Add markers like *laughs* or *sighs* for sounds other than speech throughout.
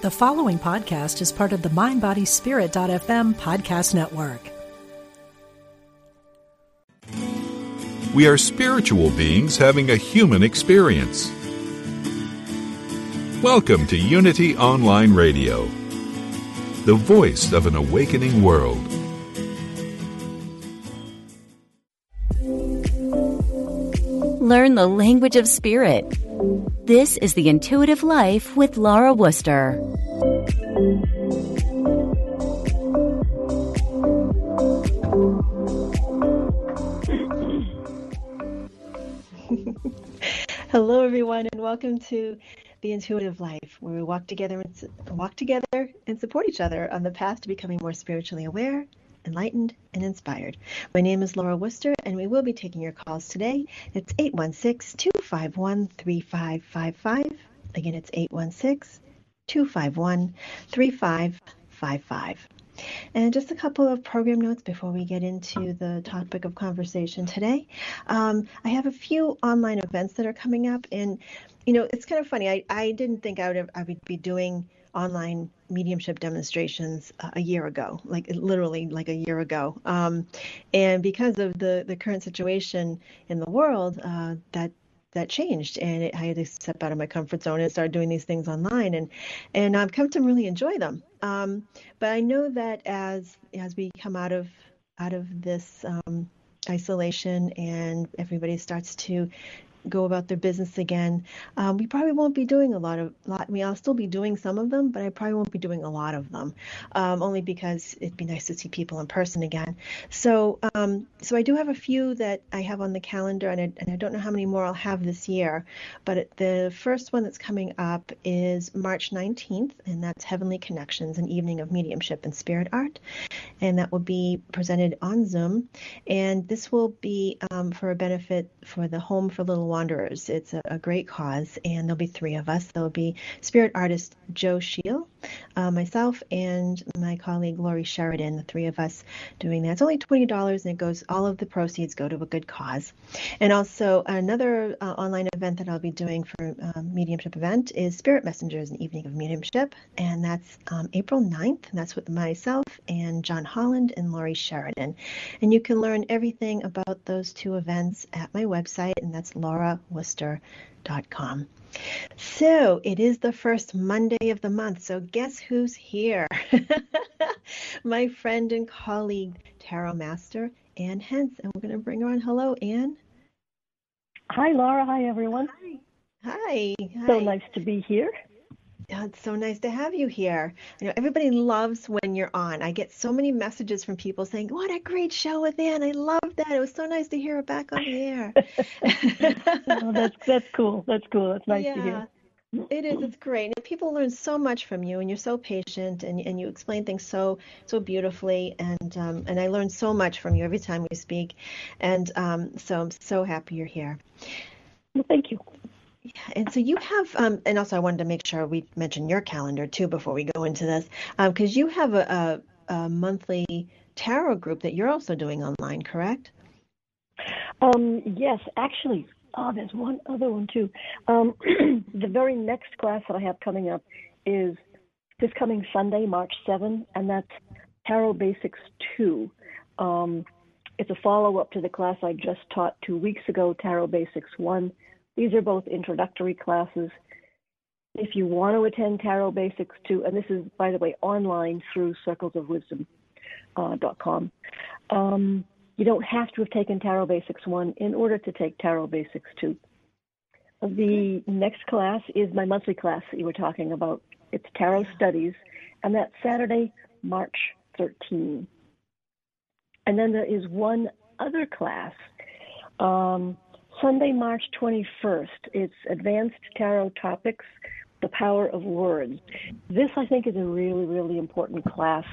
The following podcast is part of the MindBodySpirit.fm podcast network. We are spiritual beings having a human experience. Welcome to Unity Online Radio, the voice of an awakening world. Learn the language of spirit. This is The Intuitive Life with Laura Wooster. *laughs* Hello, everyone, and welcome to the Intuitive Life, where we walk together and walk together and support each other on the path to becoming more spiritually aware, enlightened, and inspired. My name is Laura Wooster, and we will be taking your calls today. It's 816-251-3555. Again, it's 816-251-3555. And just a couple of program notes before we get into the topic of conversation today. Um, I have a few online events that are coming up, and you know, it's kind of funny. I, I didn't think I would I would be doing online mediumship demonstrations uh, a year ago, like literally like a year ago. Um, and because of the the current situation in the world, uh, that that changed and it, I had to step out of my comfort zone and start doing these things online and and I've come to really enjoy them. Um, but I know that as as we come out of out of this um, isolation and everybody starts to go about their business again. Um, we probably won't be doing a lot of lot. I mean, I'll still be doing some of them, but I probably won't be doing a lot of them, um, only because it'd be nice to see people in person again. So, um, so I do have a few that I have on the calendar, and I, and I don't know how many more I'll have this year. But the first one that's coming up is March 19th, and that's Heavenly Connections, an evening of mediumship and spirit art, and that will be presented on Zoom, and this will be um, for a benefit for the Home for Little Wanderers. It's a, a, great cause, and there'll be three of us. There'll be spirit artist Joe Scheel, uh, myself, and my colleague Lori Sheridan, the three of us doing that. It's only $20, and it goes, all of the proceeds go to a good cause. And also, another uh, online event that I'll be doing for um, Mediumship event is Spirit Messengers, an evening of mediumship, and that's um, April 9th, and that's with myself and John Holland and Lori Sheridan. And you can learn everything about those two events at my website, and that's laurawooster.com. So it is the first Monday of the month. So guess who's here? My friend and colleague, Tarot Master, Ann Hentz. And we're going to bring her on. Hello, Ann. Hi, Laura. Hi, everyone. Hi. Hi. So nice to be here. Oh, it's so nice to have you here. You know, everybody loves when you're on. I get so many messages from people saying, "What a great show with Ann! I loved that. It was so nice to hear her back on the air." *laughs* oh, that's that's cool. That's cool. That's nice yeah, to hear. It is. It's great. And people learn so much from you, and you're so patient, and, and you explain things so so beautifully. And um, and I learn so much from you every time we speak. And um, so I'm so happy you're here. Well, thank you. And so you have, um, and also I wanted to make sure we mention your calendar too before we go into this, because um, you have a, a, a, monthly tarot group that you're also doing online, correct? Um, yes, actually, oh, there's one other one too. Um, *clears throat* the very next class that I have coming up is this coming Sunday, March 7, and that's Tarot Basics 2. Um, it's a follow up to the class I just taught two weeks ago, Tarot Basics 1 these are both introductory classes. If you want to attend Tarot Basics 2, and this is, by the way, online through circlesofwisdom.com, uh, um, you don't have to have taken Tarot Basics 1 in order to take Tarot Basics 2. The next class is my monthly class that you were talking about. It's Tarot Studies, and that's Saturday, March 13. And then there is one other class um, Sunday, March 21st. It's Advanced Tarot Topics The Power of Words. This, I think, is a really, really important class,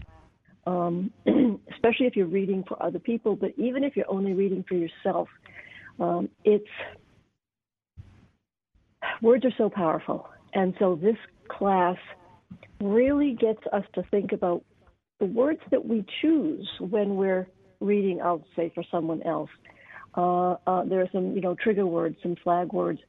um, *clears throat* especially if you're reading for other people, but even if you're only reading for yourself. Um, it's words are so powerful. And so this class really gets us to think about the words that we choose when we're reading, I'll say, for someone else. Uh, uh, there are some, you know, trigger words, some flag words,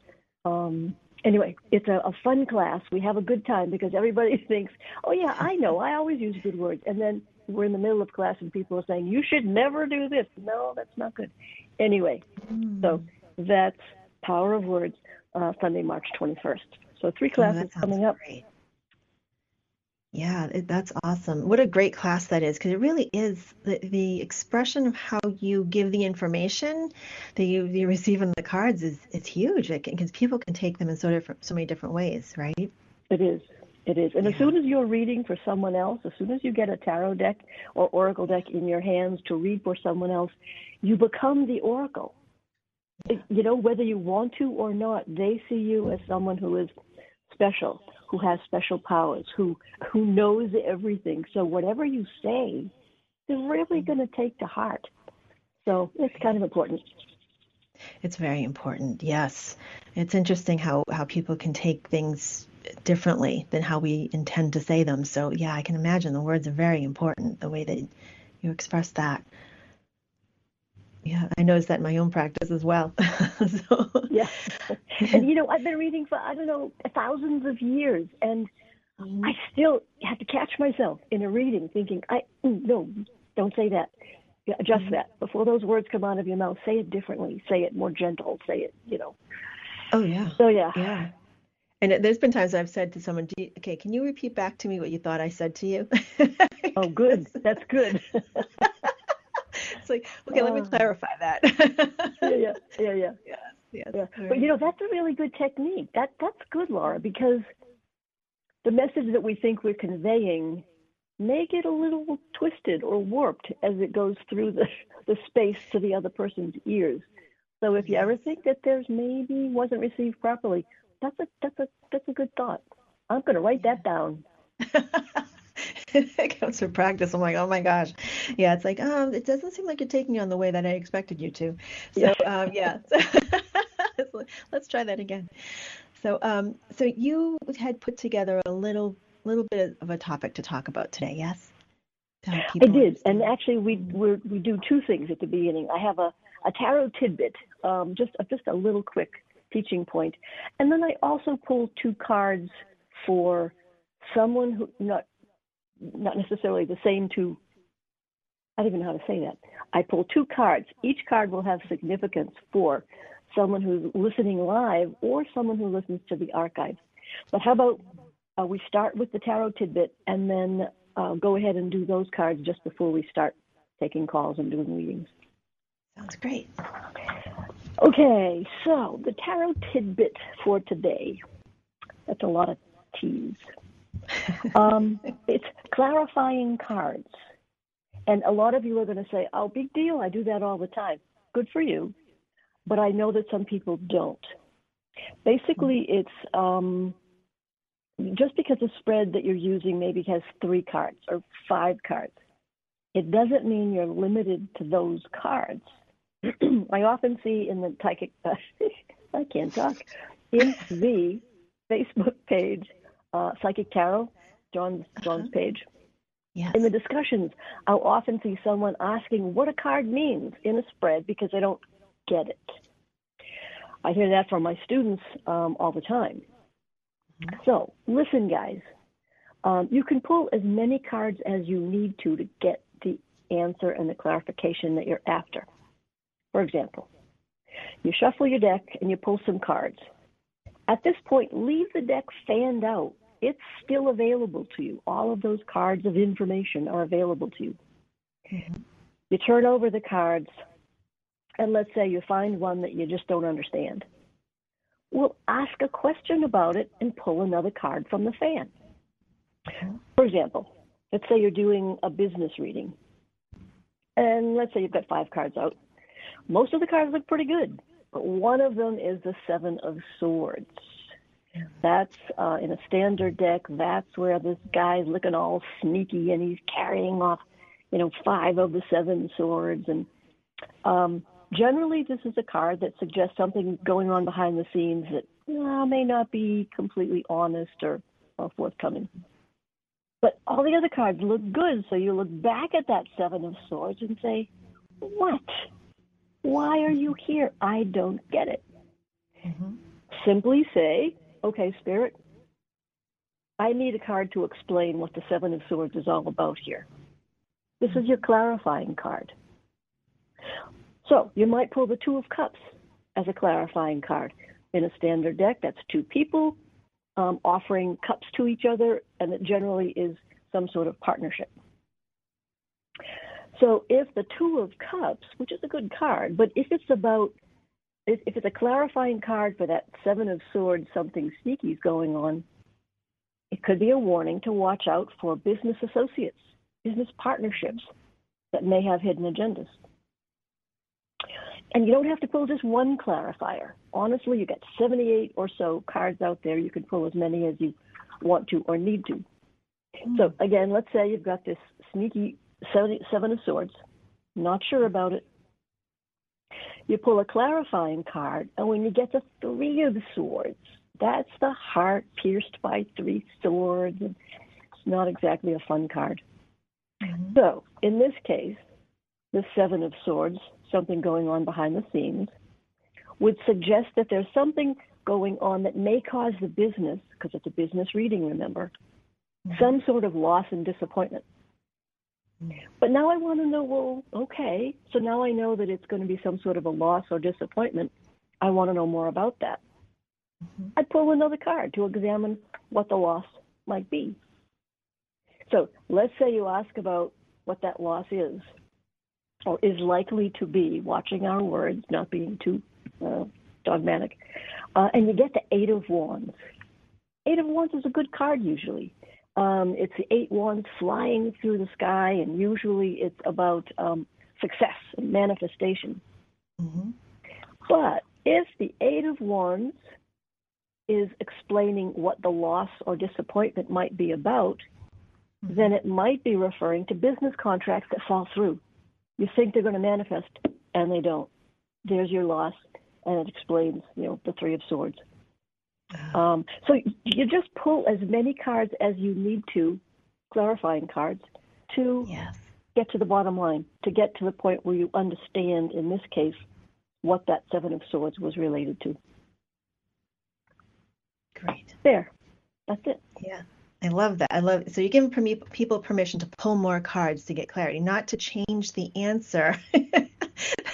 um, anyway, it's a, a fun class. We have a good time because everybody *laughs* thinks, oh, yeah, I know. I always use good words. And then we're in the middle of class and people are saying, you should never do this. No, that's not good. Anyway, mm. so that's Power of Words, uh, Sunday, March 21st. So three classes oh, coming up. Great. Yeah, that's awesome. What a great class that is, because it really is the, the expression of how you give the information that you, you receive in the cards is, is huge because people can take them in so different, so many different ways, right? It is. It is. And yeah. as soon as you're reading for someone else, as soon as you get a tarot deck or oracle deck in your hands to read for someone else, you become the oracle. You know, whether you want to or not, they see you as someone who is special who has special powers, who who knows everything. So whatever you say, they're really mm-hmm. going to take to heart. So it's kind of important. It's very important. Yes, it's interesting how how people can take things differently than how we intend to say them. So yeah, I can imagine the words are very important. The way that you express that. Yeah, I noticed that in my own practice as well. *laughs* so, yeah, and you know, I've been reading for I don't know thousands of years, and mm-hmm. I still have to catch myself in a reading, thinking, "I mm, no, don't say that. Adjust mm-hmm. that before those words come out of your mouth. Say it differently. Say it more gentle. Say it, you know." Oh yeah. So yeah. Yeah. And there's been times I've said to someone, "Okay, can you repeat back to me what you thought I said to you?" *laughs* oh, good. That's good. *laughs* *laughs* it's like, okay, let me oh. clarify that. *laughs* yeah, yeah, yeah, yeah. *laughs* Yes, yes. Yeah. But you know, that's a really good technique. That that's good, Laura, because the message that we think we're conveying may get a little twisted or warped as it goes through the, the space to the other person's ears. So if you ever think that there's maybe wasn't received properly, that's a that's a that's a good thought. I'm going to write that down. It comes from practice. I'm like, oh my gosh, yeah. It's like, um, it doesn't seem like you're taking you on the way that I expected you to. *laughs* So, yeah. um, yeah. *laughs* let's try that again. So, um, so you had put together a little, little bit of a topic to talk about today. Yes. I did, understand. and actually, we we we do two things at the beginning. I have a a tarot tidbit, um, just just a little quick teaching point, and then I also pull two cards for someone who not not necessarily the same two. I don't even know how to say that. I pull two cards. Each card will have significance for someone who's listening live or someone who listens to the archive. But how about uh, we start with the tarot tidbit and then uh, go ahead and do those cards just before we start taking calls and doing readings. Sounds great. Okay, so the tarot tidbit for today. That's a lot of T's um, it's clarifying cards. And a lot of you are going to say, oh, big deal. I do that all the time. Good for you. But I know that some people don't. Basically, it's um, just because the spread that you're using maybe has three cards or five cards, it doesn't mean you're limited to those cards. *clears throat* I often see in the psychic, *laughs* I can't talk, in the Facebook page uh, Psychic Tarot, John's John's uh-huh. page. Yes. In the discussions, I'll often see someone asking what a card means in a spread because they don't get it. I hear that from my students um, all the time. Mm-hmm. So, listen, guys. Um, you can pull as many cards as you need to to get the answer and the clarification that you're after. For example, you shuffle your deck and you pull some cards. At this point, leave the deck fanned out it's still available to you. All of those cards of information are available to you. Mm-hmm. You turn over the cards, and let's say you find one that you just don't understand. Well, ask a question about it and pull another card from the fan. Mm-hmm. For example, let's say you're doing a business reading, and let's say you've got five cards out. Most of the cards look pretty good, but one of them is the Seven of Swords. That's uh, in a standard deck. That's where this guy's looking all sneaky and he's carrying off, you know, five of the seven swords. And um, generally, this is a card that suggests something going on behind the scenes that uh, may not be completely honest or, or forthcoming. But all the other cards look good, so you look back at that seven of swords and say, "What? Why are you here? I don't get it." Mm-hmm. Simply say, okay, Spirit, I need a card to explain what the Seven of Swords is all about here. This is your clarifying card. So you might pull the Two of Cups as a clarifying card. In a standard deck, that's two people um, offering cups to each other, and it generally is some sort of partnership. So if the Two of Cups, which is a good card, but if it's about if, if it's a clarifying card for that Seven of Swords, something sneaky is going on, it could be a warning to watch out for business associates, business partnerships that may have hidden agendas. And you don't have to pull just one clarifier. Honestly, you got 78 or so cards out there. You can pull as many as you want to or need to. Mm. So again, let's say you've got this sneaky seven of swords, not sure about it. You pull a clarifying card, and when you get to three of swords, that's the heart pierced by three swords. It's not exactly a fun card. Mm-hmm. So in this case, the seven of swords, something going on behind the scenes, would suggest that there's something going on that may cause the business, because it's a business reading, remember, mm-hmm. some sort of loss and disappointment. But now I want to know, well, okay, so now I know that it's going to be some sort of a loss or disappointment. I want to know more about that. Mm-hmm. I pull another card to examine what the loss might be. So let's say you ask about what that loss is or is likely to be, watching our words, not being too uh, dogmatic, uh, and you get the Eight of Wands. Eight of Wands is a good card usually. Um, it's the eight wands flying through the sky, and usually it's about um, success and manifestation. Mm-hmm. But if the eight of wands is explaining what the loss or disappointment might be about, mm-hmm. then it might be referring to business contracts that fall through. You think they're going to manifest, and they don't. There's your loss, and it explains, you know, the Three of Swords. Um, so you just pull as many cards as you need to, clarifying cards, to yes. get to the bottom line, to get to the point where you understand, in this case, what that Seven of Swords was related to. Great. There. That's it. Yeah. I love that. I love it. So you're giving people permission to pull more cards to get clarity, not to change the answer. *laughs*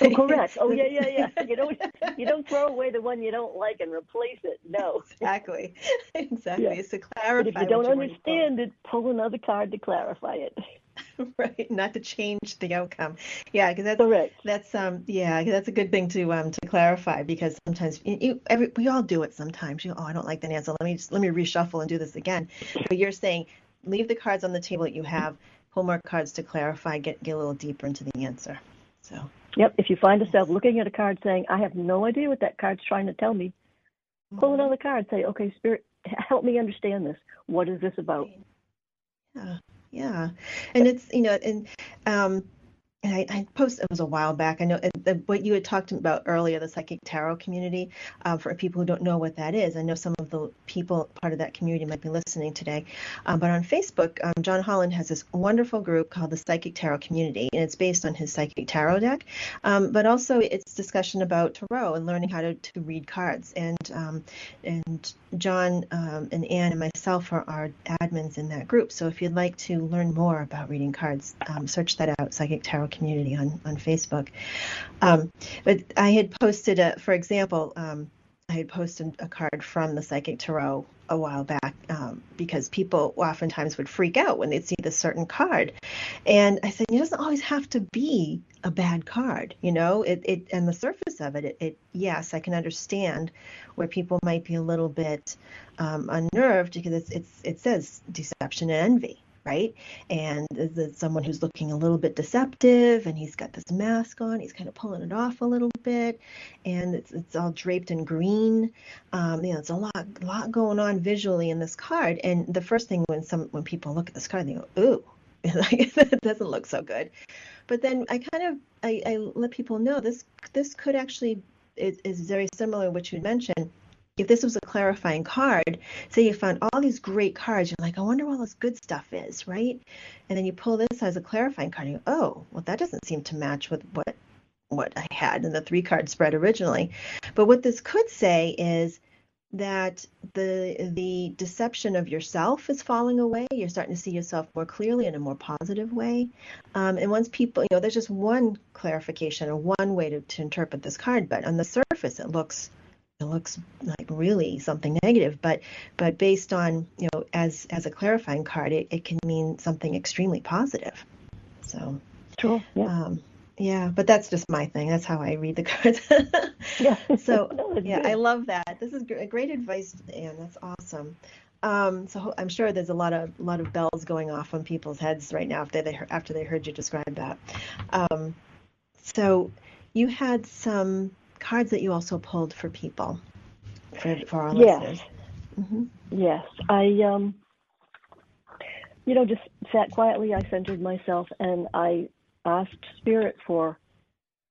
Oh, *laughs* correct. Oh, yeah, yeah, yeah. You don't you don't throw away the one you don't like and replace it. No. Exactly. *laughs* Exactly. Yeah. So clarify. But if you don't understand it, pull another card to clarify it. *laughs* right. Not to change the outcome. Yeah, because that's correct. That's um yeah, that's a good thing to um to clarify because sometimes you, you, every we all do it sometimes. You oh I don't like that answer. Let me just let me reshuffle and do this again. But you're saying leave the cards on the table that you have, pull more cards to clarify, get get a little deeper into the answer. So Yep. If you find yourself looking at a card saying, I have no idea what that card's trying to tell me, pull mm-hmm. another card. Say, okay, Spirit, help me understand this. What is this about? Yeah. Yeah. And it's, you know, and um, and I, I posted it was a while back. I know the, what you had talked about earlier, the psychic tarot community. Um, for people who don't know what that is, I know some of the people part of that community might be listening today. Um, but on Facebook, um, John Holland has this wonderful group called the Psychic Tarot Community, and it's based on his psychic tarot deck. Um, but also, it's discussion about tarot and learning how to, to read cards. And um, and John um, and Ann and myself are, are, admins in that group. So if you'd like to learn more about reading cards, search that out, Psychic Tarot community on on Facebook. Um, but I had posted, a, for example, um, I had posted a card from the Psychic Tarot a while back um, because people oftentimes would freak out when they'd see this certain card, and I said it doesn't always have to be a bad card, you know. It it and the surface of it, it, it yes, I can understand where people might be a little bit um, unnerved because it's, it's it says deception and envy, right? And there's someone who's looking a little bit deceptive, and he's got this mask on. He's kind of pulling it off a little bit, and it's it's all draped in green. Um, you know, it's a lot lot going on visually in this card. And the first thing when some when people look at this card, they go, "Ooh." *laughs* it *laughs* doesn't look so good but then i kind of I, I let people know this this could actually is, is very similar to what you mentioned if this was a clarifying card, say you found all these great cards, you're like, I wonder what all this good stuff is, right? And then you pull this as a clarifying card, and you go, oh, well, that doesn't seem to match with what what I had in the three card spread originally. But what this could say is that the the deception of yourself is falling away. You're starting to see yourself more clearly in a more positive way. Um, and once people, you know, there's just one clarification or one way to, to interpret this card, but on the surface it looks looks like really something negative. But but based on you know as as a clarifying card, it, it can mean something extremely positive. So true. Yeah. Um, yeah, but that's just my thing. That's how I read the *laughs* cards. yeah. So *laughs* No, yeah, good. I love that. This is gr- great advice, Ann. That's awesome. Um, so I'm sure there's a lot of lot of bells going off on people's heads right now after they after they heard you describe that. Um, so you had some cards that you also pulled for people for for our Yes. listeners. hmm Yes, I um, you know, just sat quietly. I centered myself, and I asked Spirit for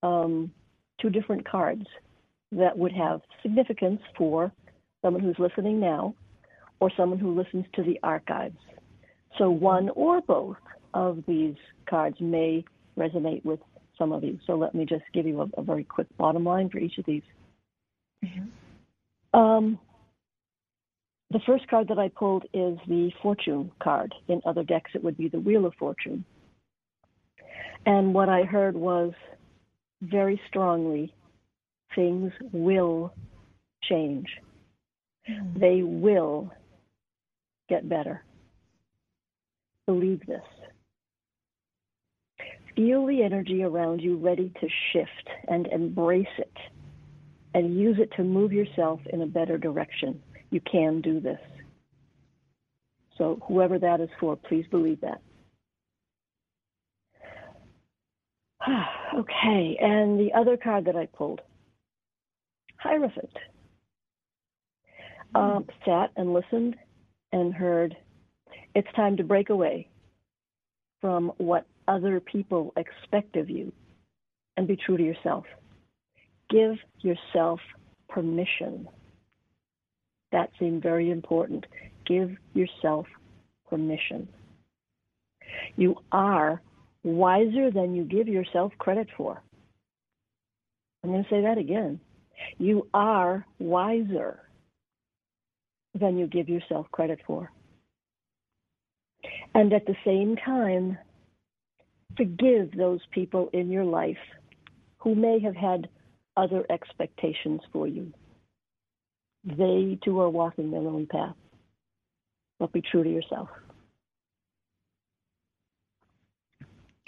um, two different cards that would have significance for someone who's listening now, or someone who listens to the archives. So one or both of these cards may resonate with some of you. So let me just give you a, a very quick bottom line for each of these. Um, the first card that I pulled is the Fortune card. In other decks, it would be the Wheel of Fortune. And what I heard was very strongly things will change. They will get better. Believe this. Feel the energy around you ready to shift and embrace it and use it to move yourself in a better direction. You can do this. So, whoever that is for, please believe that. *sighs* okay, and the other card that I pulled Hierophant. Um, sat and listened and heard it's time to break away from what other people expect of you and be true to yourself. Give yourself permission. That seemed very important. Give yourself permission. You are wiser than you give yourself credit for. I'm going to say that again. You are wiser than you give yourself credit for. And at the same time, forgive those people in your life who may have had other expectations for you. They too are walking their own path. But be true to yourself.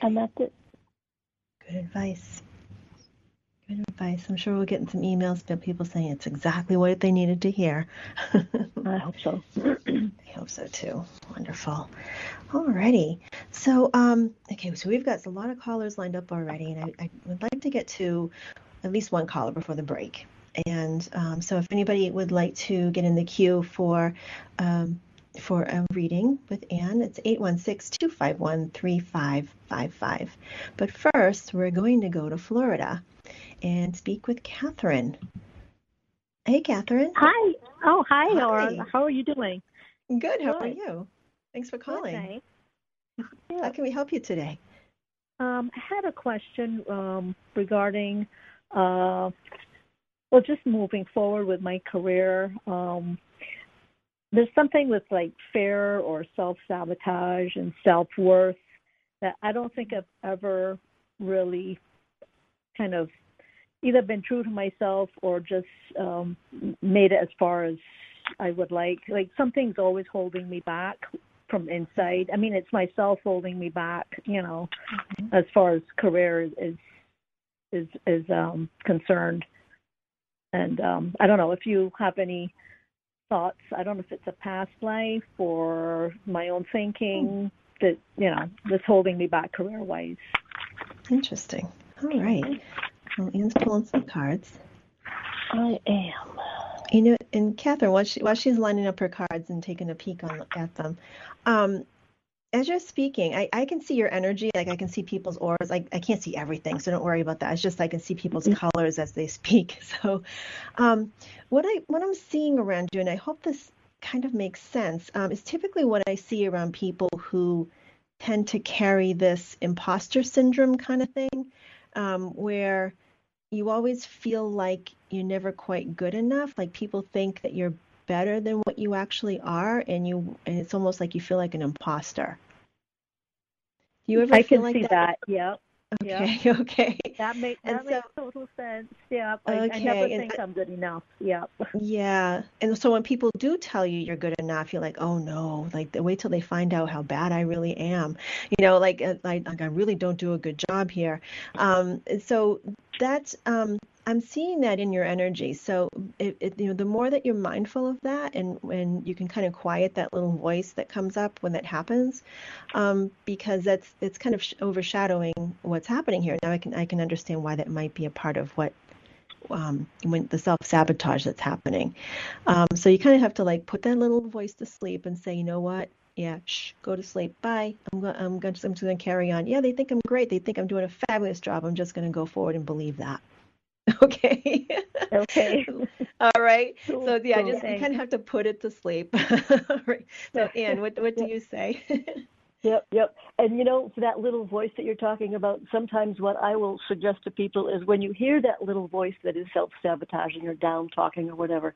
And that's it. Good advice. Good advice. I'm sure we're getting some emails about people saying it's exactly what they needed to hear. *laughs* I hope so. *clears throat* I hope so too. Wonderful. Alrighty. So, um, okay, so we've got a lot of callers lined up already, and I, I would like to get to at least one caller before the break. And um, so, if anybody would like to get in the queue for um, for a reading with Ann, it's 816-251-3555. But first, we're going to go to Florida and speak with Catherine. Hey, Catherine. Hi. Oh, hi, Hi. Laura. How are you doing? Good. How are you? Thanks for calling. thanks. *laughs* How can we help you today? Um, I had a question um, regarding, uh, well, just moving forward with my career. Um, there's something with like fear or self sabotage and self worth that I don't think I've ever really kind of either been true to myself or just um, made it as far as I would like. Like something's always holding me back from inside. I mean, it's myself holding me back, you know, as far as career is is is, is um, concerned. And um, I don't know if you have any thoughts. I don't know if it's a past life or my own thinking that you know that's holding me back career wise. Interesting. All right. Well, Ann's pulling some cards. I am. You know, and Catherine, while, she, while she's lining up her cards and taking a peek on at them, um, as you're speaking, I, I can see your energy. Like I can see people's auras. I, I can't see everything, so don't worry about that. It's just I can see people's colors as they speak. *laughs* So, um, what I what I'm seeing around you, and I hope this kind of makes sense, um, is typically what I see around people who tend to carry this imposter syndrome kind of thing, um, where you always feel like you're never quite good enough. Like people think that you're better than what you actually are, and you and it's almost like you feel like an imposter. Do you ever I feel can like see that? that. Yep. Okay, *laughs* okay. That makes that makes total sense. Yeah. I, I never Okay, and think I'm good enough. Yeah. *laughs* Yeah. And so when people do tell you you're good enough, you're like, oh no, like wait till they find out how bad I really am. You know, like uh, like, like I really don't do a good job here. Um, so that's um, I'm seeing that in your energy. So it, it, you know, the more that you're mindful of that, and when you can kind of quiet that little voice that comes up when that happens, um, because that's it's kind of overshadowing what's happening here. Now I can I can understand why that might be a part of what um, when the self sabotage that's happening. Um, so you kind of have to like put that little voice to sleep and say, you know what? Yeah, shh, go to sleep. Bye. I'm. I'm going. I'm just going to carry on. Yeah, they think I'm great. They think I'm doing a fabulous job. I'm just going to go forward and believe that. *laughs* Okay. Okay. *laughs* All right. Cool, So yeah, cool, just you kind of have to put it to sleep. *laughs* Right. So Ann, what what do you say? Yep, yep. And you know, for that little voice that you're talking about, sometimes what I will suggest to people is when you hear that little voice that is self sabotaging or down talking or whatever,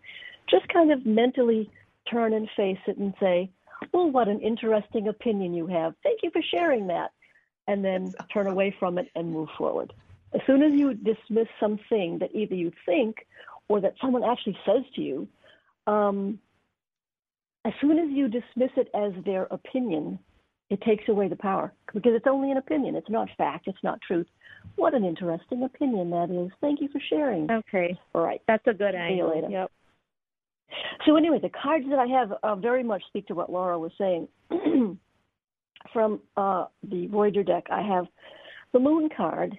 just kind of mentally turn and face it and say, Well, what an interesting opinion you have. Thank you for sharing that. And then That's turn away from it and move forward. As soon as you dismiss something that either you think or that someone actually says to you, um, as soon as you dismiss it as their opinion, it takes away the power because it's only an opinion. It's not fact. It's not truth. What an interesting opinion that is. Thank you for sharing. Okay. All right. That's a good See you angle. later. Yep. So anyway, the cards that I have uh, very much speak to what Laura was saying. *clears throat* From uh, the Voyager deck, I have the Moon card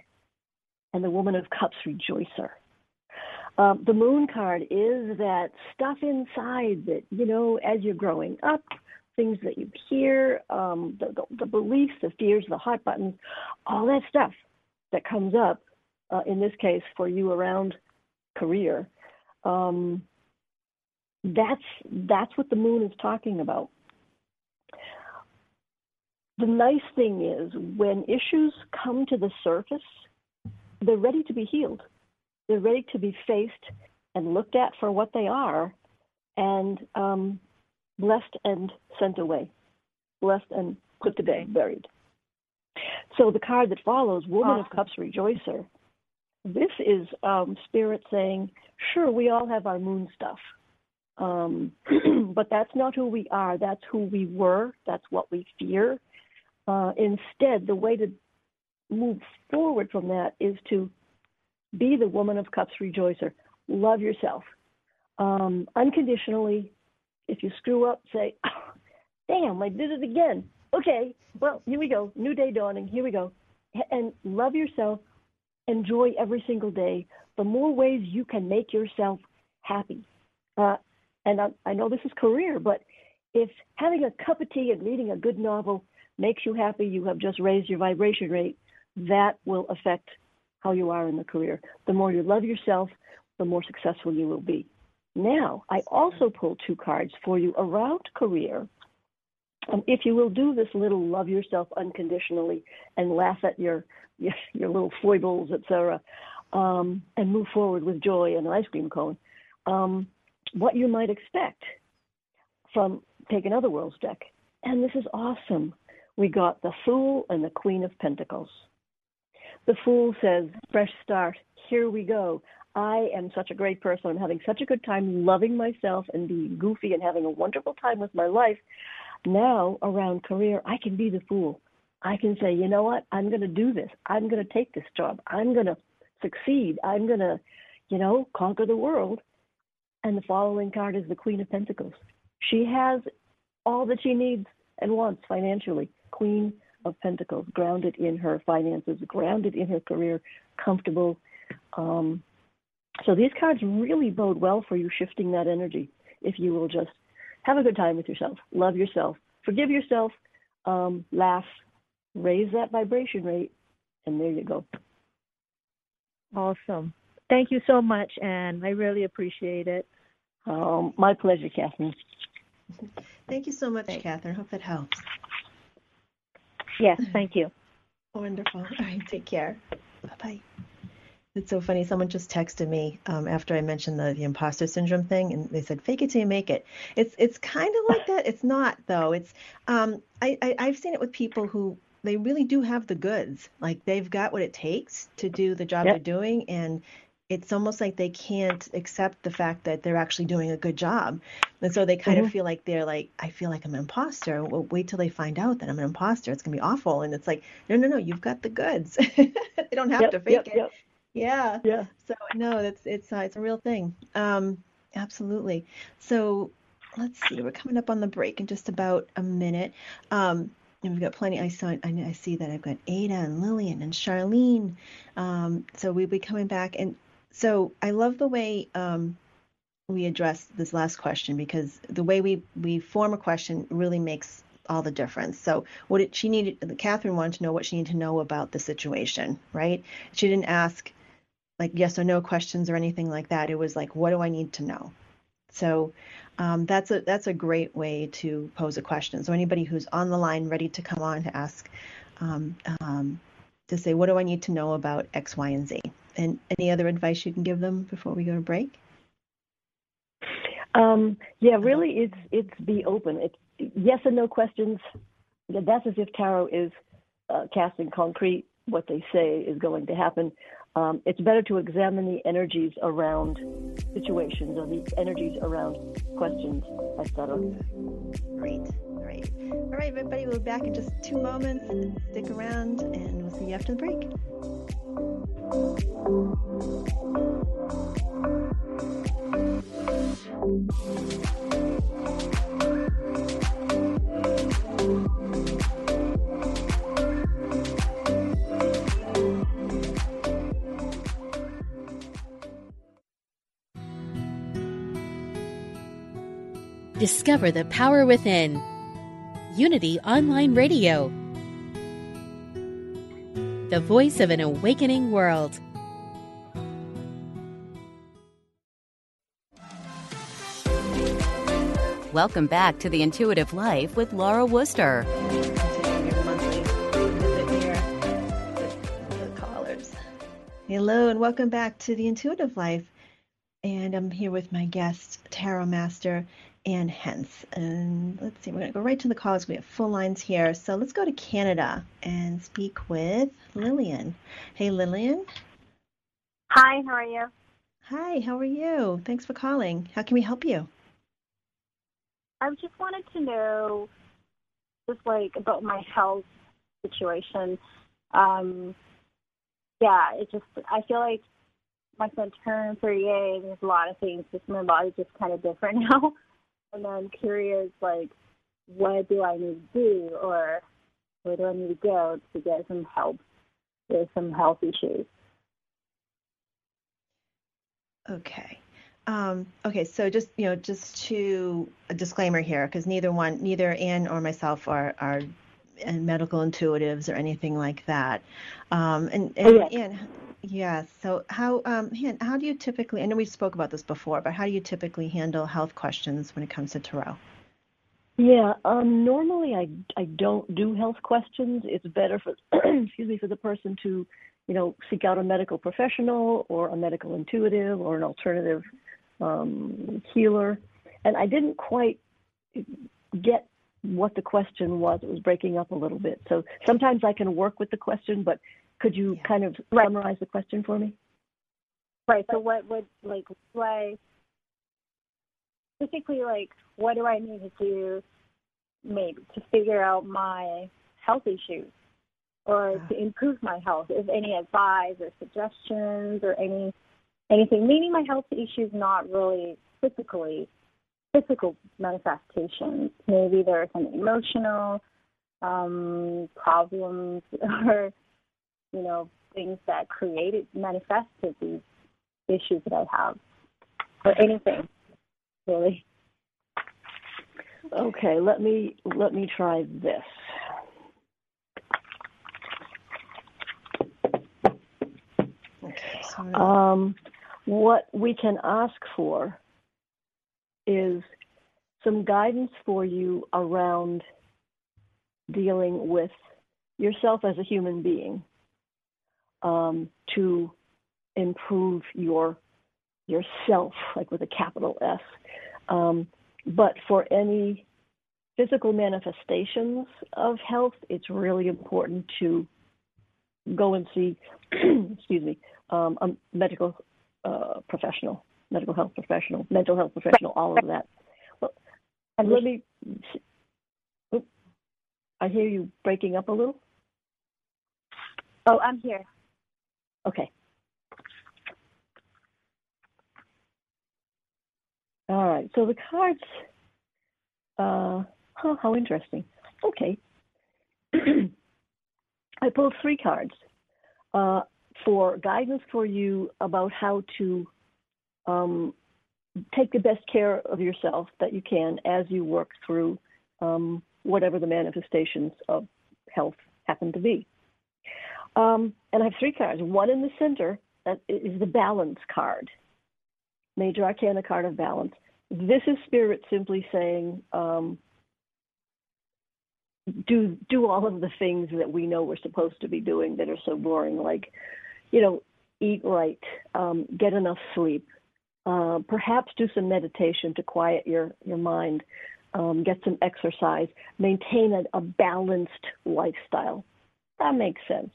and the Woman of Cups Rejoicer. Um, the Moon card is that stuff inside that you know as you're growing up, things that you hear, um, the, the, the beliefs, the fears, the hot buttons, all that stuff that comes up. Uh, in this case, for you around career. Um, that's that's what the moon is talking about. The nice thing is when issues come to the surface, they're ready to be healed. They're ready to be faced and looked at for what they are, and um, blessed and sent away, blessed and put to bed, buried. So the card that follows, Woman of Cups Rejoicer, this is um, Spirit saying, sure, we all have our moon stuff. Um, *clears throat* but that's not who we are. That's who we were. That's what we fear. Uh, instead, the way to move forward from that is to be the woman of cups rejoicer. Love yourself um, unconditionally. If you screw up, say, oh, *laughs* "Damn, I did it again." Okay, well, here we go. New day dawning. Here we go. And love yourself. Enjoy every single day. The more ways you can make yourself happy. Uh, and I, I know this is career, but if having a cup of tea and reading a good novel makes you happy, you have just raised your vibration rate. That will affect how you are in the career. The more you love yourself, the more successful you will be. Now, I also pulled two cards for you around career. Um, if you will do this little love yourself unconditionally and laugh at your your, *laughs* your little foibles, etc., um, and move forward with joy and an ice cream cone, um, what you might expect from take another world's deck. And this is awesome. We got the Fool and the Queen of Pentacles. The Fool says, fresh start, here we go. I am such a great person. I'm having such a good time loving myself and being goofy and having a wonderful time with my life. Now, around career, I can be the fool. I can say, you know what? I'm going to do this. I'm going to take this job. I'm going to succeed. I'm going to, you know, conquer the world. And the following card is the Queen of Pentacles. She has all that she needs and wants financially. Queen of Pentacles, grounded in her finances, grounded in her career, comfortable. Um, so these cards really bode well for you shifting that energy if you will just have a good time with yourself, love yourself, forgive yourself, um, laugh, raise that vibration rate, and there you go. Awesome. Thank you so much, Ann. I really appreciate it. Um, my pleasure, Catherine. Thank you so much, Catherine. Hope that helps. Yes, thank you. *laughs* Wonderful. All right, take care. Bye bye. It's so funny. Someone just texted me um, after I mentioned the, the imposter syndrome thing, and they said, "Fake it till you make it." It's it's kind of like that. It's not though. It's um, I, I I've seen it with people who they really do have the goods. Like they've got what it takes to do the job Yep. they're doing, and it's almost like they can't accept the fact that they're actually doing a good job, and so they kind of feel like they're like, "I feel like I'm an imposter." Well, wait till they find out that I'm an imposter. It's gonna be awful, and it's like, no, no, no, you've got the goods. *laughs* they don't have Yep, to fake yep, it. yep. Yeah. Yeah. So no, that's it's uh, it's a real thing. Um, absolutely. So let's see. We're coming up on the break in just about a minute. Um, and we've got plenty. I saw. I, I see that I've got Ada and Lillian and Charlene. Um, so we'll be coming back. And so I love the way um, we address this last question because the way we we form a question really makes all the difference. So what did she needed? Catherine wanted to know what she needed to know about the situation, right? She didn't ask like yes or no questions or anything like that. It was like, what do I need to know? So um, that's a that's a great way to pose a question. So anybody who's on the line ready to come on to ask, um, um, to say, what do I need to know about X, Y, and Z? And any other advice you can give them before we go to break? Um, yeah, really, it's it's be open. It's yes and no questions. That's as if tarot is uh, cast in concrete. What they say is going to happen. Um, it's better to examine the energies around situations or the energies around questions, etc. Great, great. All right, everybody, we'll be back in just two moments. Stick around, and we'll see you after the break. Discover the power within. Unity Online Radio. The voice of an awakening world. Welcome back to The Intuitive Life with Laura Wooster. Continuing your monthly visit here the callers. Hello, and welcome back to the Intuitive Life. And I'm here with my guest, Tarot Master Ann Hentz. And let's see, we're going to go right to the callers. We have full lines here. So let's go to Canada and speak with Lillian. Hey, Lillian. Hi, how are you? Hi, how are you? Thanks for calling. How can we help you? I just wanted to know just like about my health situation. Um yeah, it just I feel like my son turned 38 and there's a lot of things just my body's just kind of different *laughs* now. And I'm curious like what do I need to do or where do I need to go to get some help with some health issues? Okay. Um, okay, so just you know, just to a disclaimer here, because neither one, neither Ann or myself are are uh, medical intuitives or anything like that. Um, and and Oh, yes. Yes. So how um, how do you typically? I know we spoke about this before, but how do you typically handle health questions when it comes to tarot? Yeah, um, normally I I don't do health questions. It's better for *clears throat* excuse me for the person to, you know, seek out a medical professional or a medical intuitive or an alternative um, healer. And I didn't quite get what the question was. It was breaking up a little bit. So sometimes I can work with the question, but could you Yeah. kind of Right. summarize the question for me? Right. So what would like I basically like what do I need to do maybe to figure out my health issues or ah. to improve my health? Is any advice or suggestions or any anything? Meaning my health issues not really physically physical manifestations. Maybe there are some emotional um problems *laughs* or you know, things that created manifested these issues that I have. Or anything, really. Okay, let me let me try this. Okay. Um, what we can ask for is some guidance for you around dealing with yourself as a human being um, to improve your yourself, like with a capital S. Um, but for any physical manifestations of health, it's really important to go and see, *clears throat* excuse me, um, a medical uh, professional, medical health professional, mental health professional, all of that. Well, and let me. I hear you breaking up a little. Oh, I'm here. Okay. All right. So the cards. Uh, huh, how interesting. Okay. *clears throat* I pulled three cards uh, for guidance for you about how to um, take the best care of yourself that you can as you work through um, whatever the manifestations of health happen to be. Um, and I have three cards. One in the center that is the balance card, major arcana card of balance. This is spirit simply saying, um, do do all of the things that we know we're supposed to be doing that are so boring, like, you know, eat right, um, get enough sleep, uh, perhaps do some meditation to quiet your your mind, um, get some exercise, maintain a, a, balanced lifestyle. That makes sense.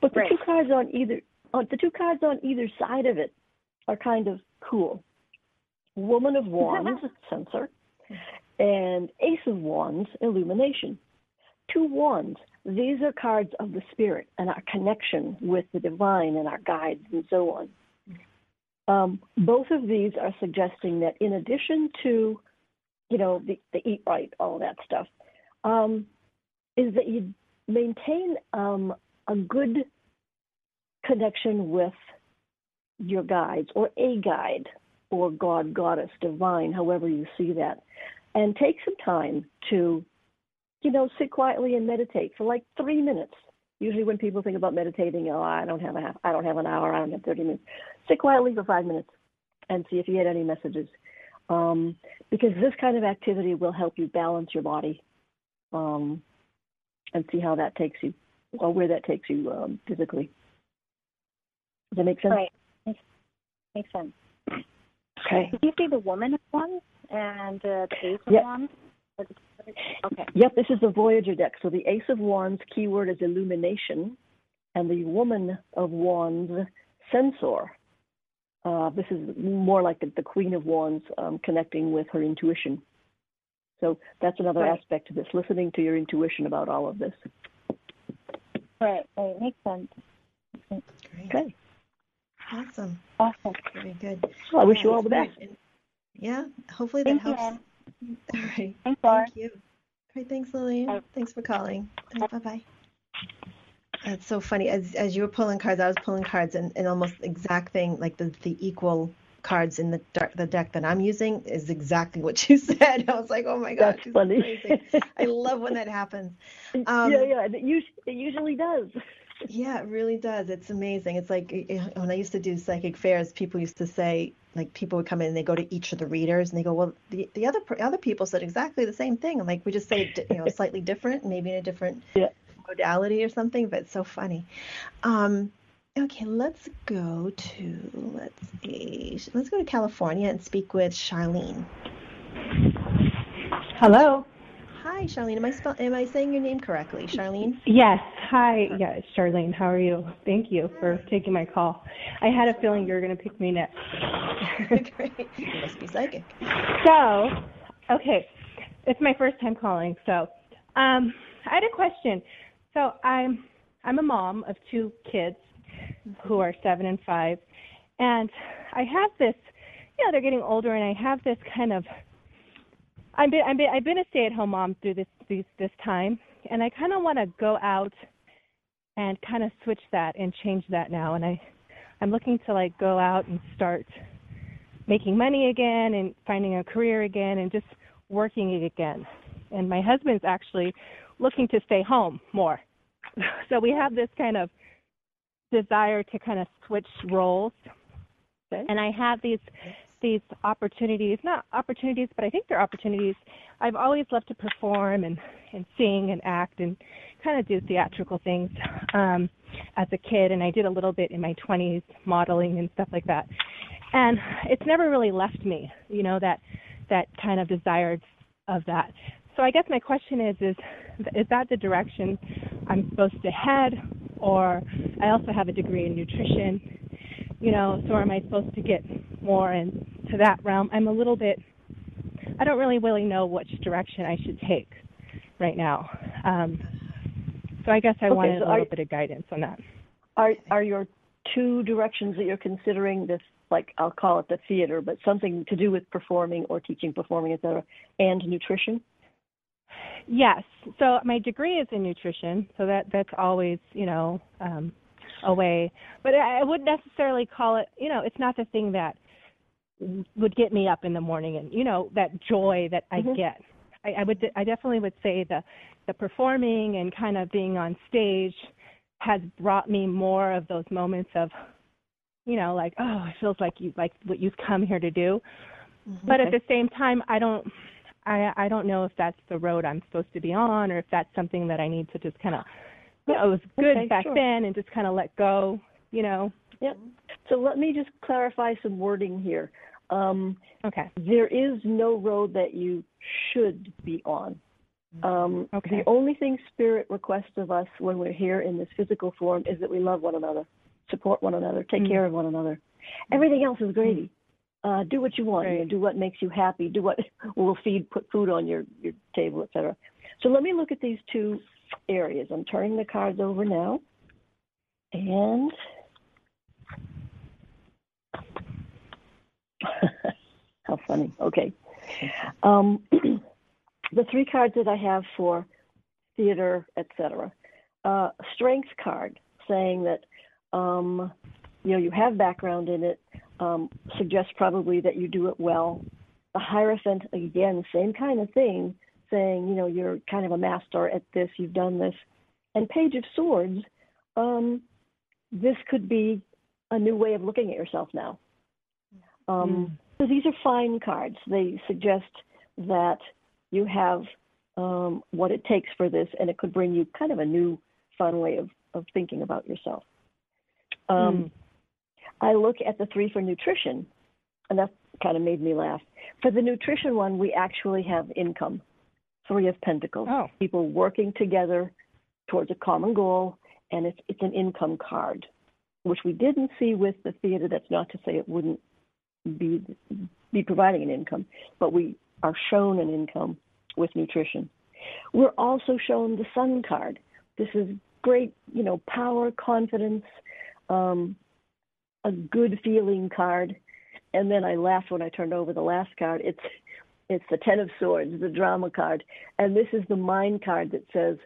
But the right. two cards on either uh, the two cards on either side of it are kind of cool. Woman of Wands, *laughs* sensor, and Ace of Wands, illumination. Two wands. These are cards of the spirit and our connection with the divine and our guides and so on. Um, both of these are suggesting that in addition to, you know, the, the eat right, all that stuff, um, is that you maintain um, a good connection with your guides or a guide or God, goddess, divine, however you see that and take some time to, you know, sit quietly and meditate for like three minutes. Usually, when people think about meditating, oh, I don't have a half, I don't have an hour, I don't have thirty minutes. Sit quietly for five minutes and see if you get any messages, um, because this kind of activity will help you balance your body, um, and see how that takes you, or where that takes you um, physically. Does that make sense? Right. Makes, makes sense. Okay. Did you see the woman one? and uh, the Ace of yep. Wands? Okay. Yep, this is the Voyager deck. So the Ace of Wands keyword is illumination, and the Woman of Wands sensor. Uh, this is more like the, the Queen of Wands um, connecting with her intuition. So that's another right. aspect to this, listening to your intuition about all of this. Right, right. Makes sense. Great. Okay. Awesome. Awesome. Very good. Well, I wish yeah, you all the best. Yeah, hopefully Thank that helps. You, All right. Thanks, Laura. Thank you. All right, thanks, Lillian. Bye. Thanks for calling. Bye bye. That's so funny. As as you were pulling cards, I was pulling cards, and, and almost exact thing, like the, the equal cards in the dark, the deck that I'm using is exactly what you *laughs* said. I was like, oh my gosh, That's funny. I love when that happens. *laughs* Um, yeah, yeah, it, us- it usually does. *laughs* Yeah, it really does. It's amazing. It's like eh, when I used to do psychic fairs, people used to say, like, people would come in and they go to each of the readers and they go, well, the, the other other people said exactly the same thing. I'm like, we just say you know, *laughs* slightly different, maybe in a different Yeah. modality or something, but it's so funny. Um, okay, let's go to let's see, let's go to California and speak with Charlene. Hello. Hi, Charlene. Am I spell, am I saying your name correctly, Charlene? Yes. Hi. Yeah, it's Charlene. How are you? Thank you for taking my call. I had a feeling you were going to pick me next. *laughs* Great. You must be psychic. So, okay, it's my first time calling. So, um, I had a question. So I'm I'm a mom of two kids who are seven and five, and I have this. You know, they're getting older, and I have this kind of. I've been I've been I've been a stay-at-home mom through this these, this time, and I kind of want to go out and kind of switch that and change that now. And I I'm looking to like go out and start making money again and finding a career again and just working it again. And my husband's actually looking to stay home more. *laughs* So we have this kind of desire to kind of switch roles. Okay. And I have these these opportunities, not opportunities, but I think they're opportunities. I've always loved to perform and and sing and act and kind of do theatrical things um, as a kid, and I did a little bit in my 20s, modeling and stuff like that. And it's never really left me, you know, that that kind of desire of that. So I guess my question is, is is that the direction I'm supposed to head, or I also have a degree in nutrition, you know, so am I supposed to get more into that realm? I'm a little bit, I don't really really know which direction I should take right now. Um, so I guess I Okay, wanted so a little are- bit of guidance on that. Are are your two directions that you're considering this like I'll call it the theater, but something to do with performing or teaching, performing, etc., and nutrition? Yes. So my degree is in nutrition, so that that's always you know um, a way. But I wouldn't necessarily call it. You know, it's not the thing that would get me up in the morning and you know that joy that I Mhm. get. I, I would I definitely would say the the performing and kind of being on stage has brought me more of those moments of you know like oh it feels like you like what you've come here to do but at the same time i don't i i don't know if that's the road i'm supposed to be on or if that's something that i need to just kind of it was good Okay, back sure. then and just kind of let go you know Yep. So let me just clarify some wording here. Um, okay there is no road that you should be on. Um, Okay. The only thing Spirit requests of us when we're here in this physical form is that we love one another, support one another, take Mm. care of one another. Everything else is gravy. Uh, do what you want. you know, do what makes you happy. Do what *laughs* will feed, put food on your, your table, etc. So let me look at these two areas. I'm turning the cards over now. And *laughs* how funny. Okay. Um, *clears throat* the three cards that I have for theater, etc. Uh, strength card saying that um, you know you have background in it um, suggests probably that you do it well. The Hierophant again, same kind of thing, saying you know you're kind of a master at this, you've done this. And Page of Swords, um, this could be a new way of looking at yourself now. Um, So these are fine cards. They suggest that you have um, what it takes for this, and it could bring you kind of a new, fun way of, of thinking about yourself. Um, I look at the three for nutrition, and that kind of made me laugh. For the nutrition one, we actually have income, three of pentacles, Oh. people working together towards a common goal, and it's it's an income card, which we didn't see with the theater. That's not to say it wouldn't be be providing an income, but we are shown an income with nutrition. We're also shown the sun card. This is great, you know, power, confidence, um, a good feeling card. And then I laughed when I turned over the last card. It's it's the Ten of Swords, the drama card, and this is the mind card that says,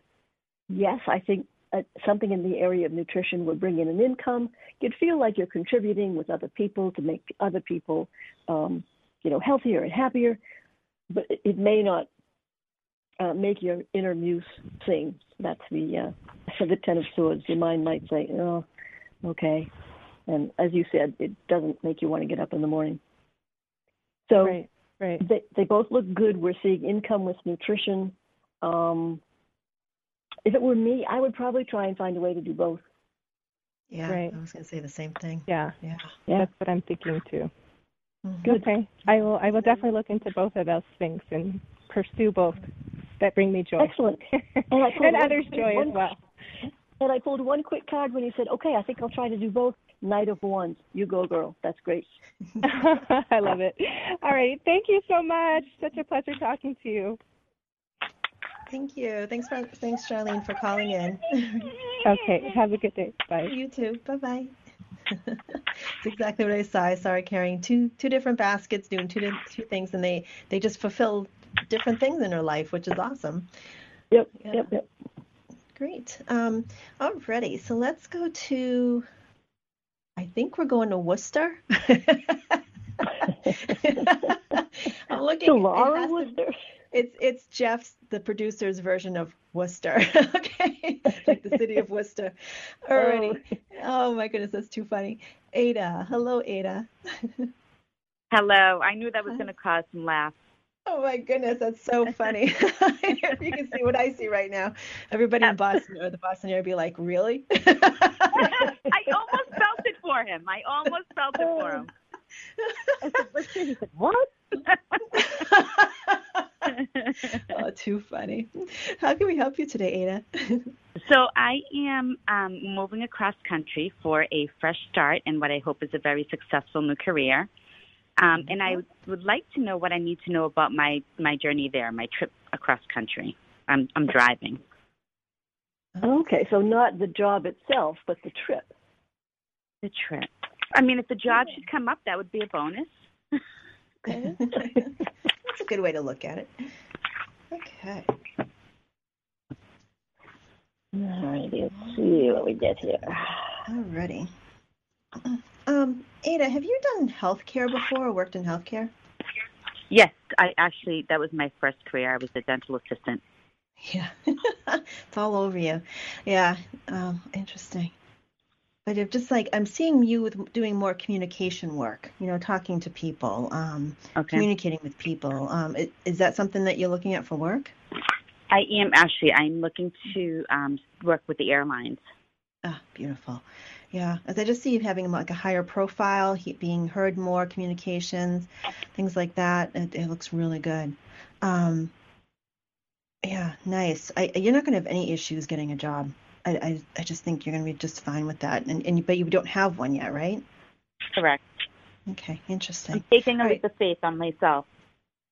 yes, I think uh, something in the area of nutrition would bring in an income. You'd feel like you're contributing with other people to make other people, um, you know, healthier and happier. But it, it may not uh, make your inner muse sing. That's the uh, *laughs* for the Ten of Swords. Your mind might say, "Oh, okay," and as you said, it doesn't make you want to get up in the morning. So right right they they both look good. We're seeing income with nutrition. Um, if it were me, I would probably try and find a way to do both. Yeah, Right. I was going to say the same thing. yeah Yeah. Yeah. that's what i'm thinking too Mhm. okay i will i will definitely look into both of those things and pursue both that bring me joy Excellent. *laughs* And I pulled and one- others joy one- as well And I pulled one quick card when you said, "Okay, I think I'll try to do both." Knight of Wands. You go, girl. That's great. *laughs* *laughs* I love it. All right. Thank you so much. Such a pleasure talking to you. Thank you. Thanks for thanks, Charlene, for calling in. *laughs* Okay. Have a good day. Bye. You too. Bye bye. It's exactly what I saw. I saw her carrying two two different baskets, doing two two things, and they they just fulfill different things in her life, which is awesome. Yep. Yeah. Yep. Yep. Great. Um, alrighty, so let's go to. I think we're going to Worcester. *laughs* I'm looking. To Laura has Worcester. It's it's Jeff's the producer's version of Worcester. *laughs* okay, like the city of Worcester. *laughs* Alrighty. Oh. oh my goodness, that's too funny. Ada, hello Ada. Hello. I knew that was Hi. going to cause some laughs. Oh my goodness, that's so funny. if you can see what I see right now, everybody in Boston or the Boston area be like, "Really?" I almost felt it for him. I almost felt it for him. I said, "Let's see." He said, "What?" *laughs* oh, too funny. How can we help you today, Ada? *laughs* so I am um, moving across country for a fresh start and what I hope is a very successful new career. Um, and I would like to know what I need to know about my, my journey there, my trip across country. I'm, I'm driving. Okay, so not the job itself, but the trip. The trip. I mean, if the job should come up, that would be a bonus. *laughs* That's a good way to look at it. Okay. All right, let's see what we get here. Alrighty. Um, Ada, have you done healthcare before or worked in healthcare? Yes, I actually that was my first career. I was a dental assistant. Yeah, *laughs* it's all over you. Yeah, um, interesting. But if just like I'm seeing you with doing more communication work, you know, talking to people, um, Okay. communicating with people. Um, i- is that something that you're looking at for work? I am actually. I'm looking to um, work with the airlines. Ah, beautiful. Yeah, as I just see you having like a higher profile, he, being heard more, communications, things like that. It, it looks really good. Um, yeah, nice. I, you're not going to have any issues getting a job. I, I, I just think you're going to be just fine with that. And, and but you don't have one yet, right? Correct. Okay, interesting. I'm taking a All leap of faith on myself.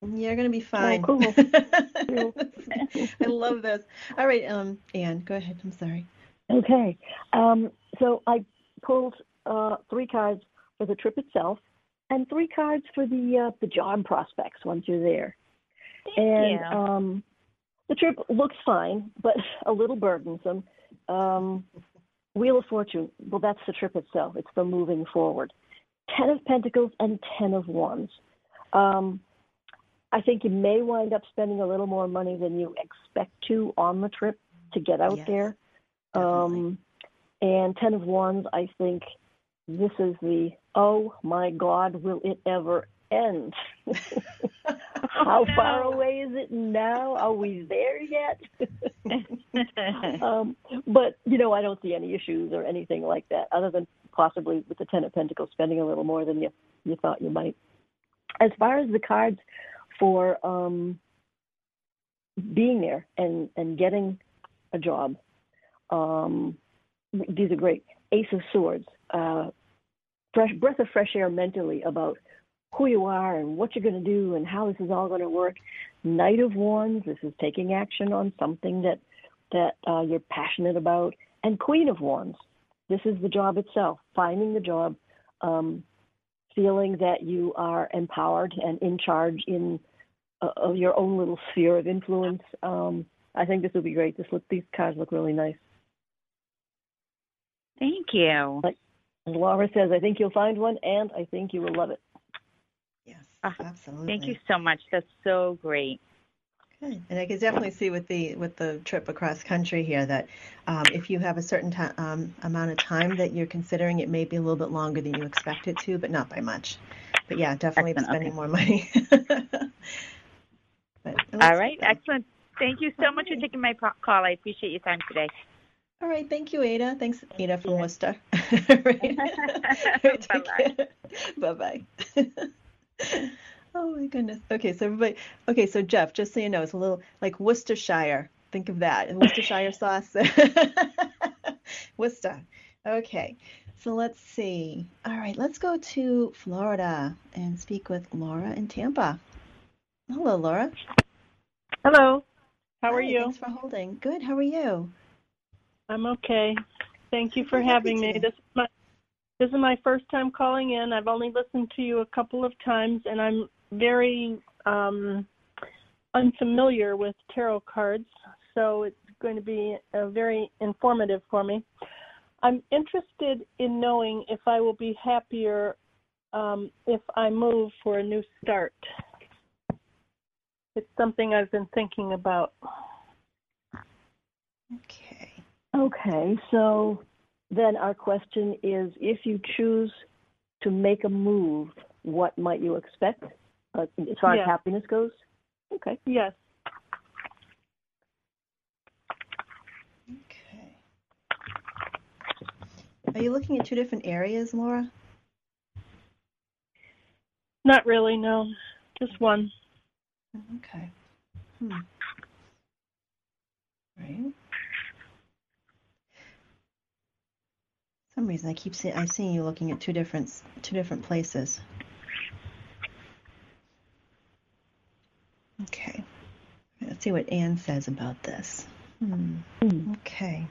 You're going to be fine. cool. *laughs* *laughs* I love this. All right, um, Ann, go ahead. I'm sorry. Okay. Um, so I pulled uh, three cards for the trip itself and three cards for the uh, the job prospects once you're there. and you. um, the trip looks fine, but *laughs* a little burdensome. Um, Wheel of Fortune. Well, that's the trip itself. It's the moving forward. Ten of Pentacles and Ten of Wands. Um, I think you may wind up spending a little more money than you expect to on the trip to get out Yes, there. Um, and Ten of Wands, I think this is the oh my God, will it ever end? How far away is it now? Are we there yet? *laughs* um, but you know, I don't see any issues or anything like that, other than possibly with the Ten of Pentacles spending a little more than you you thought you might. As far as the cards for um, being there and and getting a job, um, these are great. Ace of Swords, uh, fresh breath of fresh air mentally about who you are and what you're going to do and how this is all going to work. Knight of Wands, this is taking action on something that that uh, you're passionate about. And Queen of Wands, this is the job itself, finding the job, um, feeling that you are empowered and in charge in uh, of your own little sphere of influence. Um, I think this will be great. This look, these cards look really nice. Thank you. As Laura says, I think you'll find one, and I think you will love it. Absolutely. Thank you so much. That's so great. Good. And I can definitely see with the with the trip across country here that um, if you have a certain ti um, amount of time that you're considering, it may be a little bit longer than you expect it to, but not by much. But yeah, definitely Excellent, spending okay. more money. *laughs* All right. Excellent. Thank you so much for taking my call. I appreciate your time today. All right. Thank you, Ada. Thanks, Ada from. Worcester. *laughs* *laughs* Right. Take Bye-bye. Care. *laughs* Bye-bye. oh my goodness. Okay, so everybody. Okay, so Jeff, just so you know, it's a little like Worcestershire. Think of that, and Worcestershire *laughs* sauce. *laughs* Worcester. Okay, so let's see. All right, let's go to Florida and speak with Laura in Tampa. Hello, Laura. Hello. How are you? Thanks for holding. Good. How are you? I'm okay. Thank you for Happy having me. to. This is my this is my first time calling in. I've only listened to you a couple of times, and I'm very um, unfamiliar with tarot cards, so it's going to be uh, very informative for me. I'm interested in knowing if I will be happier um, if I move for a new start. It's something I've been thinking about. Okay. Okay, so then our question is if you choose to make a move, what might you expect uh, as far Yeah. as happiness goes? Okay. Yes. Okay. Are you looking at two different areas, Laura? Not really, no. Just one. Okay. Hmm. Right. Some reason I keep seeing I seeing you looking at two different two different places. Okay. Let's see what Ann says about this. Hmm. Okay.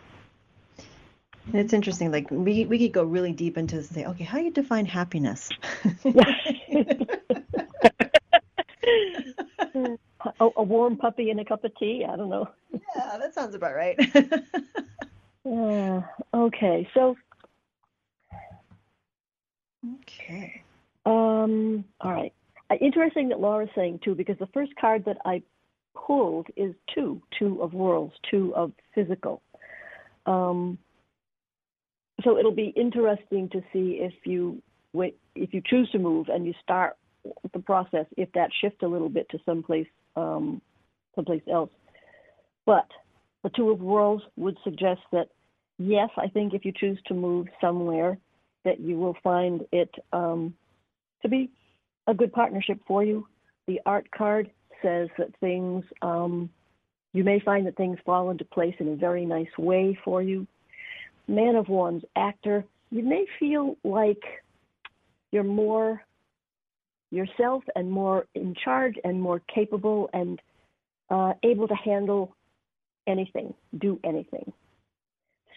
And it's interesting. Like we we could go really deep into this and say, okay, how do you define happiness? *laughs* a, a warm puppy and a cup of tea. I don't know. Yeah, that sounds about right. *laughs* yeah. Okay. So. Okay. Um. All right. Uh, interesting that Laura's saying two because the first card that I pulled is two, two of worlds, two of physical. Um. So it'll be interesting to see if you if you choose to move and you start the process, if that shifts a little bit to someplace um, someplace else. But the Two of Worlds would suggest that, yes, I think if you choose to move somewhere, that you will find it um, to be a good partnership for you. The art card says that things, um, you may find that things fall into place in a very nice way for you. Man of Wands, actor, you may feel like you're more yourself and more in charge and more capable and uh, able to handle anything, do anything.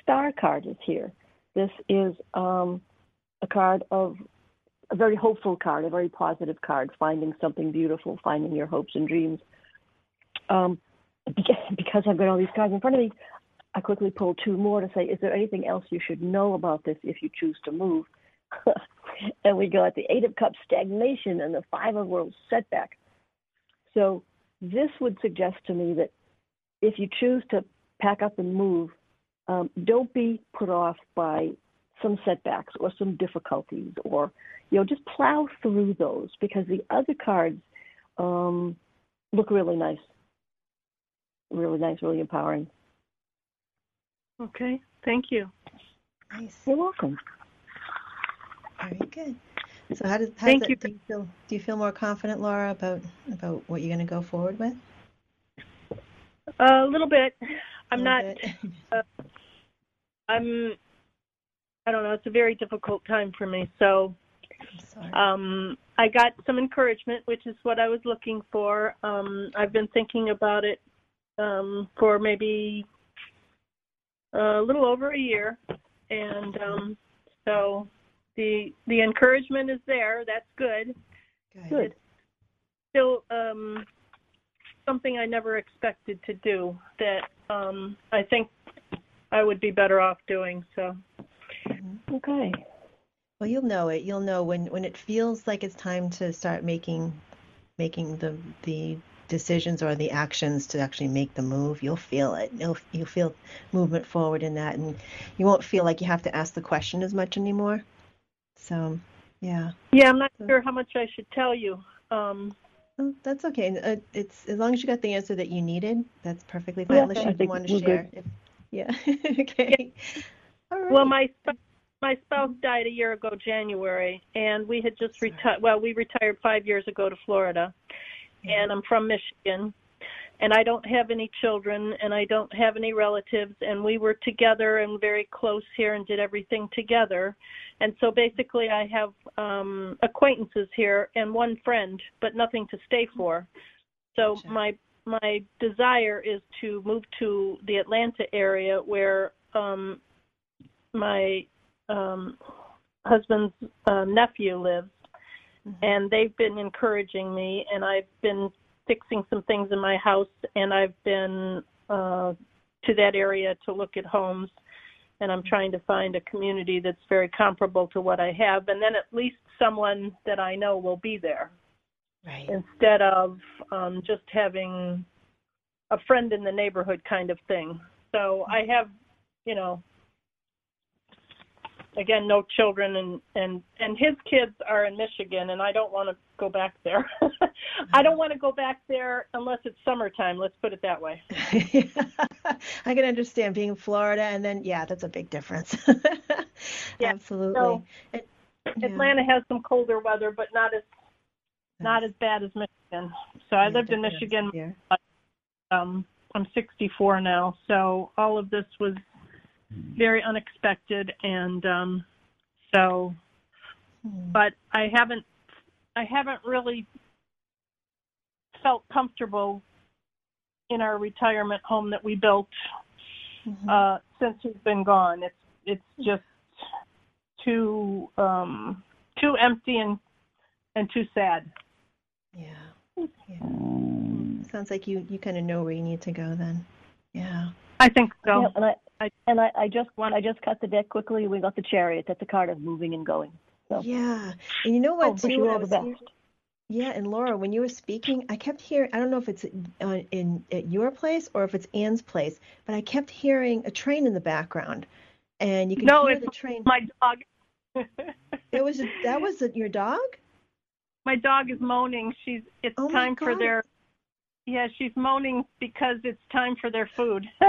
Star card is here. This is um, a card of a very hopeful card, a very positive card, finding something beautiful, finding your hopes and dreams. Um, because I've got all these cards in front of me, I quickly pulled two more to say, is there anything else you should know about this if you choose to move? *laughs* and we got the Eight of Cups stagnation and the Five of Worlds setback. So this would suggest to me that if you choose to pack up and move, um, don't be put off by some setbacks or some difficulties, or you know, just plow through those because the other cards um, look really nice, really nice, really empowering. Okay, thank you. Nice. You're welcome. Very good. So how does how Thank does you. Do you feel do you feel more confident, Laura, about about what you're going to go forward with? A little bit. I'm A not. bit. Uh, I'm. I don't know. It's a very difficult time for me. So, Sorry. um, I got some encouragement, which is what I was looking for. Um, I've been thinking about it um, for maybe a little over a year, and um, so the the encouragement is there. That's good. Good. Still, um, something I never expected to do that um, I think I would be better off doing. So, Okay. Well, you'll know it. You'll know when when it feels like it's time to start making making the the decisions or the actions to actually make the move. You'll feel it. You'll you'll feel movement forward in that, and you won't feel like you have to ask the question as much anymore. So, yeah. yeah, I'm not sure how much I should tell you. Um, Oh, that's okay. Uh, It's as long as you got the answer that you needed, that's perfectly fine. Yeah, unless you want to share. If, yeah. *laughs* okay. All right. Well, my my spouse died a year ago, January, and we had just retired. Well, we retired five years ago to Florida, and I'm from Michigan, and I don't have any children, and I don't have any relatives, and we were together and very close here and did everything together, and so basically I have um, acquaintances here and one friend, but nothing to stay for. So my my desire is to move to the Atlanta area where um, my um, husband's uh, nephew lives, and they've been encouraging me, and I've been fixing some things in my house, and I've been uh, to that area to look at homes, and I'm trying to find a community that's very comparable to what I have, and then at least someone that I know will be there right. instead of um, just having a friend in the neighborhood kind of thing. So I have, you know, again, no children, and and and his kids are in Michigan, and I don't want to go back there. *laughs* I don't want to go back there unless it's summertime. Let's put it that way. *laughs* I can understand being in Florida, and then yeah, that's a big difference. *laughs* yeah, Absolutely. So, It- Atlanta has some colder weather, but not as not as bad as Michigan. So I Yeah, lived in Michigan. Um, I'm 64 now, so all of this was very unexpected, and um, so. But I haven't, I haven't really felt comfortable in our retirement home that we built Mhm. uh, since he's been gone. It's it's just too um, too empty and and too sad. Yeah. yeah. Sounds like you you kind of know where you need to go then. Yeah. I think so. Yeah, and I, I- and I, I just I just cut the deck quickly. We got the chariot. That's a card of moving and going. So Yeah. And you know what Oh, too? you all the best. here- Yeah, and Laura, when you were speaking, I kept hearing, I don't know if it's uh, in at your place or if it's Ann's place, but I kept hearing a train in the background. And you could No, hear the train. my dog. *laughs* It was that was your dog? my dog is moaning. She's it's Oh time for their yeah, she's moaning because it's time for their food. *laughs*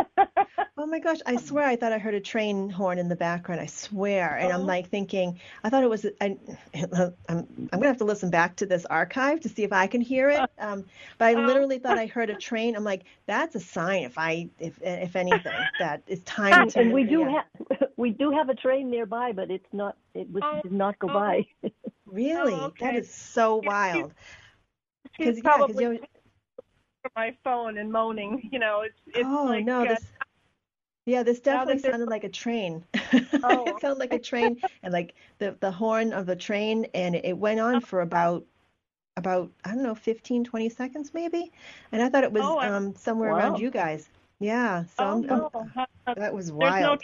Oh my gosh, I swear I thought I heard a train horn in the background. I swear. And I'm Oh. like thinking, I thought it was I I'm I'm going to have to listen back to this archive to see if I can hear it. *laughs* Um but I Oh. literally thought I heard a *laughs* train. I'm like, that's a sign if I if if anything that it's time to and we do yeah. have we do have a train nearby, but it's not it was, Oh, did not go oh. by. Really? Oh, okay. is so Yeah, wild. she's 'Cause, yeah, 'cause probably you- for my phone and moaning. *laughs* You know, it's it's oh like no, uh, this yeah, this definitely sounded like a train. *laughs* Oh. it sounded like a train, and like the the horn of the train, and it went on for about about I don't know 15, 20 seconds maybe, and I thought it was Oh, I- um somewhere Wow. around you guys. Yeah, so oh I'm, no, I'm- uh, that was there's no wild.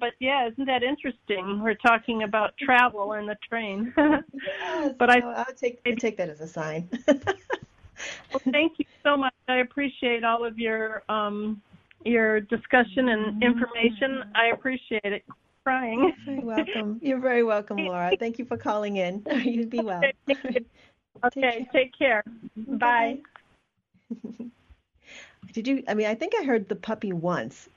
but yeah, isn't that interesting? We're talking about travel and the train. *laughs* Yes, but I no, I'll take I take that as a sign. Well, thank you so much. I appreciate all of your um your discussion and information. I appreciate it. Crying. You're very welcome. You're very welcome, Laura. Thank you for calling in. *laughs* You be well. Okay, *laughs* take care. Bye. *laughs* Did you? I mean, I think I heard the puppy once.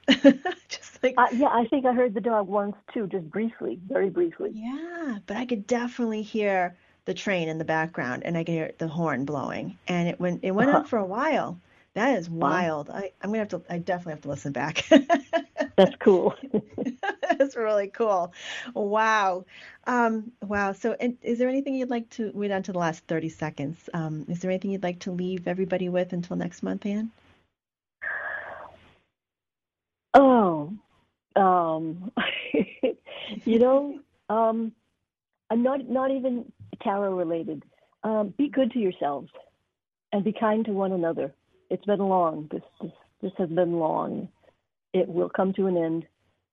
Just like uh, yeah, I think I heard the dog once too, just briefly, very briefly. Yeah, but I could definitely hear the train in the background, and I could hear the horn blowing, and it went it went on Uh-huh. for a while. That is Wow. wild. I I'm gonna have to. I definitely have to listen back. *laughs* That's cool. *laughs* That's really cool. Wow. Um, wow. So, and is there anything you'd like to? We're down to the last 30 seconds. Um, is there anything you'd like to leave everybody with until next month, Ann? Oh, um, *laughs* you know, um, I'm not not even tarot related. Um, be good to yourselves, and be kind to one another. It's been long. This this this has been long. It will come to an end,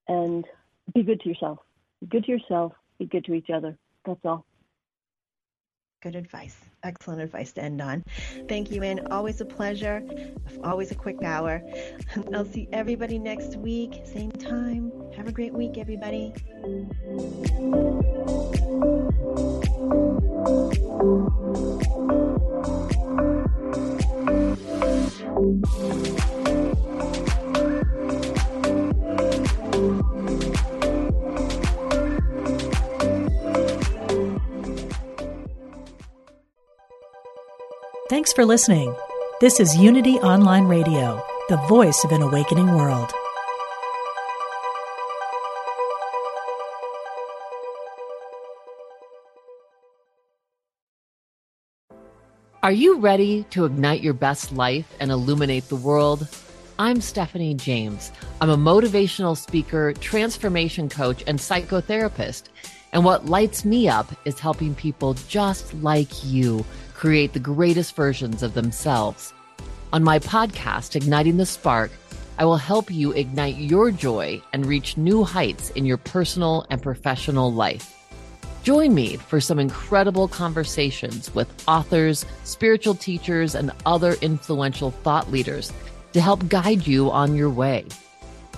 and be good to yourself. Be good to yourself. Be good to each other. That's all. Good advice. Excellent advice to end on. Thank you, Ann. Always a pleasure. Always a quick hour. *laughs* I'll see everybody next week, same time. Have a great week, everybody. Thanks for listening. This is Unity Online Radio, the voice of an awakening world. Are you ready to ignite your best life and illuminate the world? I'm Stephanie James. I'm a motivational speaker, transformation coach, and psychotherapist. And what lights me up is helping people just like you create the greatest versions of themselves. On my podcast, Igniting the Spark, I will help you ignite your joy and reach new heights in your personal and professional life. Join me for some incredible conversations with authors, spiritual teachers, and other influential thought leaders to help guide you on your way.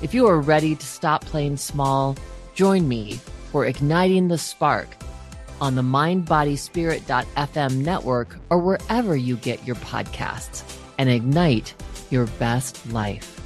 If you are ready to stop playing small, join me for Igniting the Spark on the mindbodyspirit.fm network or wherever you get your podcasts and ignite your best life.